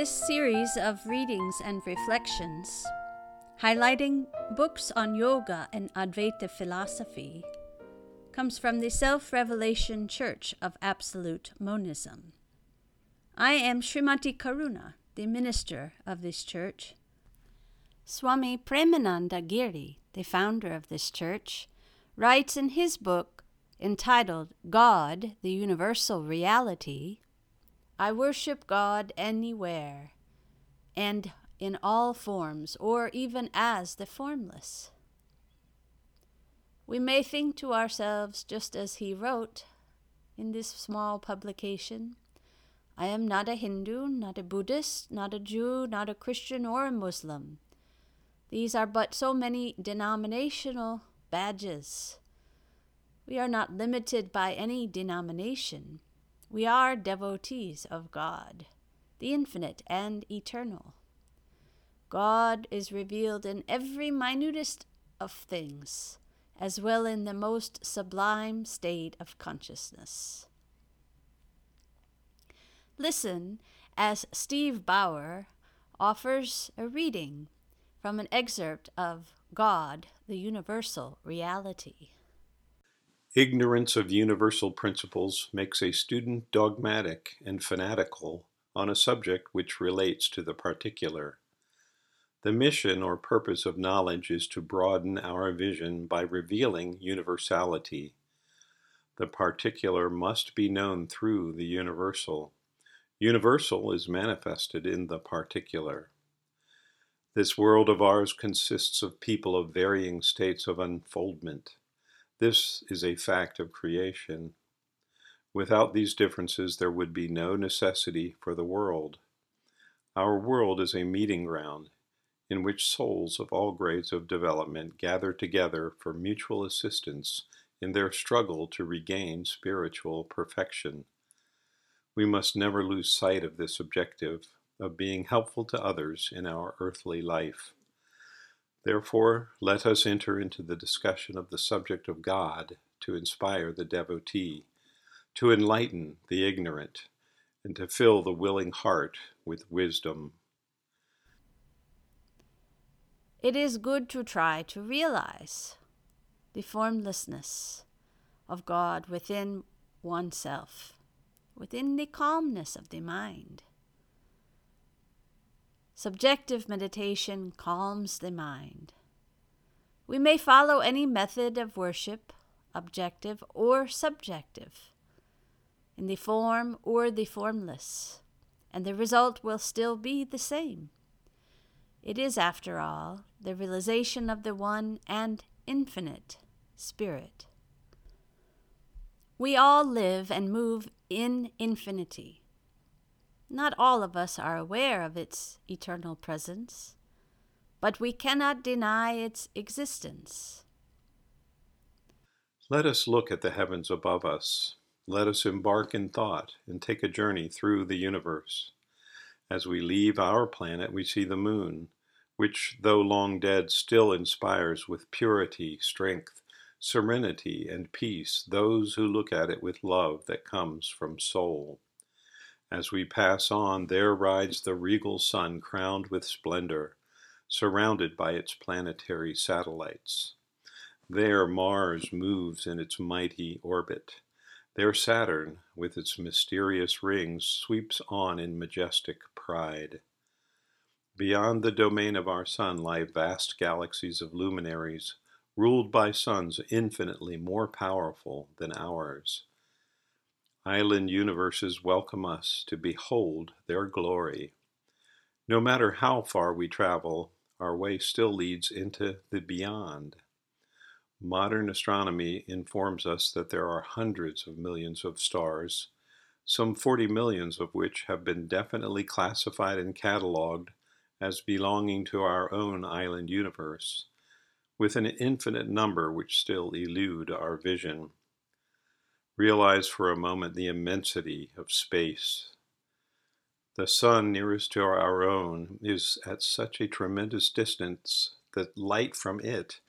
This series of readings and reflections, highlighting books on yoga and Advaita philosophy, comes from the Self Revelation Church of Absolute Monism. I am Srimati Karuna, the minister of this church. Swami Premananda Giri, the founder of this church, writes in his book entitled God, the Universal Reality I worship God anywhere and in all forms, or even as the formless. We may think to ourselves, just as he wrote in this small publication I am not a Hindu, not a Buddhist, not a Jew, not a Christian, or a Muslim. These are but so many denominational badges. We are not limited by any denomination. We are devotees of God, the infinite and eternal. God is revealed in every minutest of things, as well in the most sublime state of consciousness. Listen as Steve Bauer offers a reading from an excerpt of God, the Universal Reality. Ignorance of universal principles makes a student dogmatic and fanatical on a subject which relates to the particular. The mission or purpose of knowledge is to broaden our vision by revealing universality. The particular must be known through the universal. Universal is manifested in the particular. This world of ours consists of people of varying states of unfoldment. This is a fact of creation. Without these differences, there would be no necessity for the world. Our world is a meeting ground in which souls of all grades of development gather together for mutual assistance in their struggle to regain spiritual perfection. We must never lose sight of this objective of being helpful to others in our earthly life. Therefore, let us enter into the discussion of the subject of God to inspire the devotee, to enlighten the ignorant, and to fill the willing heart with wisdom. It is good to try to realize the formlessness of God within oneself, within the calmness of the mind. Subjective meditation calms the mind. We may follow any method of worship, objective or subjective, in the form or the formless, and the result will still be the same. It is, after all, the realization of the one and infinite Spirit. We all live and move in infinity. Not all of us are aware of its eternal presence, but we cannot deny its existence. Let us look at the heavens above us. Let us embark in thought and take a journey through the universe. As we leave our planet, we see the moon, which, though long dead, still inspires with purity, strength, serenity, and peace those who look at it with love that comes from soul. As we pass on, there rides the regal sun crowned with splendor, surrounded by its planetary satellites. There Mars moves in its mighty orbit. There Saturn, with its mysterious rings, sweeps on in majestic pride. Beyond the domain of our sun lie vast galaxies of luminaries, ruled by suns infinitely more powerful than ours. Island universes welcome us to behold their glory. No matter how far we travel, our way still leads into the beyond. Modern astronomy informs us that there are hundreds of millions of stars, some 40 millions of which have been definitely classified and cataloged as belonging to our own island universe, with an infinite number which still elude our vision. Realize for a moment the immensity of space. The sun nearest to our own is at such a tremendous distance that light from it,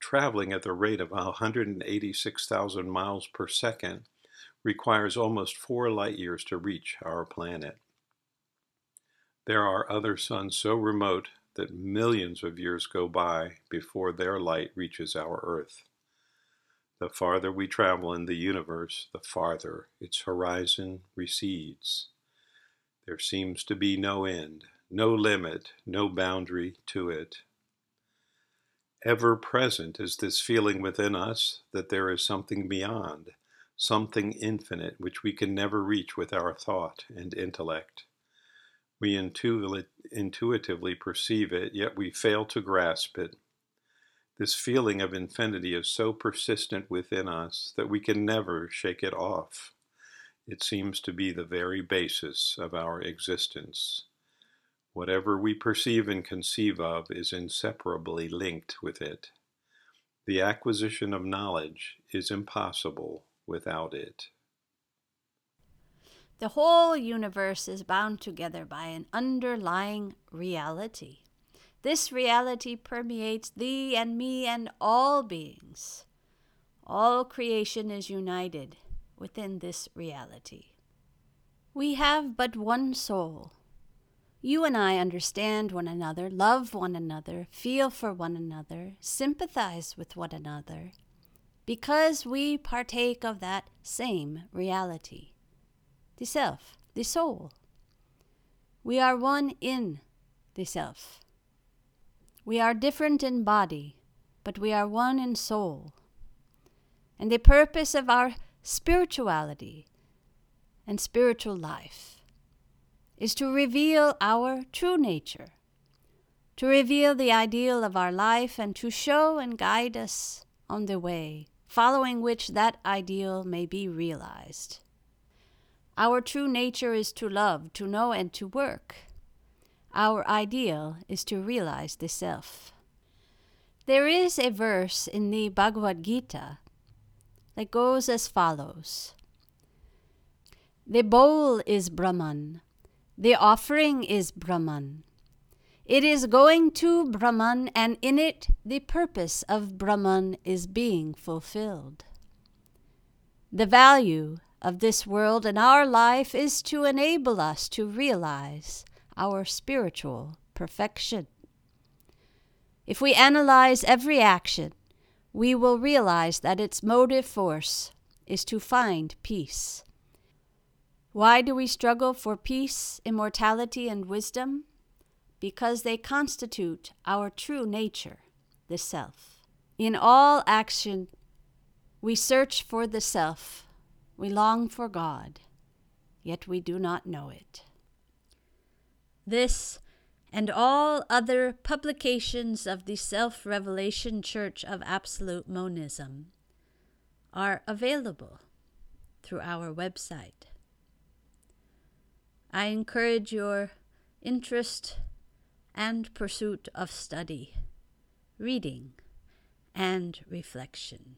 traveling at the rate of 186,000 miles per second, requires almost four light years to reach our planet. There are other suns so remote that millions of years go by before their light reaches our Earth. The farther we travel in the universe, the farther its horizon recedes. There seems to be no end, no limit, no boundary to it. Ever present is this feeling within us that there is something beyond, something infinite which we can never reach with our thought and intellect. We intuitively perceive it, yet we fail to grasp it. This feeling of infinity is so persistent within us that we can never shake it off. It seems to be the very basis of our existence. Whatever we perceive and conceive of is inseparably linked with it. The acquisition of knowledge is impossible without it. The whole universe is bound together by an underlying reality. This reality permeates thee and me and all beings. All creation is united within this reality. We have but one soul. You and I understand one another, love one another, feel for one another, sympathize with one another, because we partake of that same reality the self, the soul. We are one in the self. We are different in body, but we are one in soul. And the purpose of our spirituality and spiritual life is to reveal our true nature, to reveal the ideal of our life, and to show and guide us on the way, following which that ideal may be realized. Our true nature is to love, to know, and to work. Our ideal is to realize the self. There is a verse in the Bhagavad Gita that goes as follows The bowl is Brahman, the offering is Brahman. It is going to Brahman, and in it the purpose of Brahman is being fulfilled. The value of this world and our life is to enable us to realize our spiritual perfection. If we analyze every action, we will realize that its motive force is to find peace. Why do we struggle for peace, immortality, and wisdom? Because they constitute our true nature, the self. In all action, we search for the self we long for God, yet we do not know it. This and all other publications of the Self Revelation Church of Absolute Monism are available through our website. I encourage your interest and pursuit of study, reading, and reflection.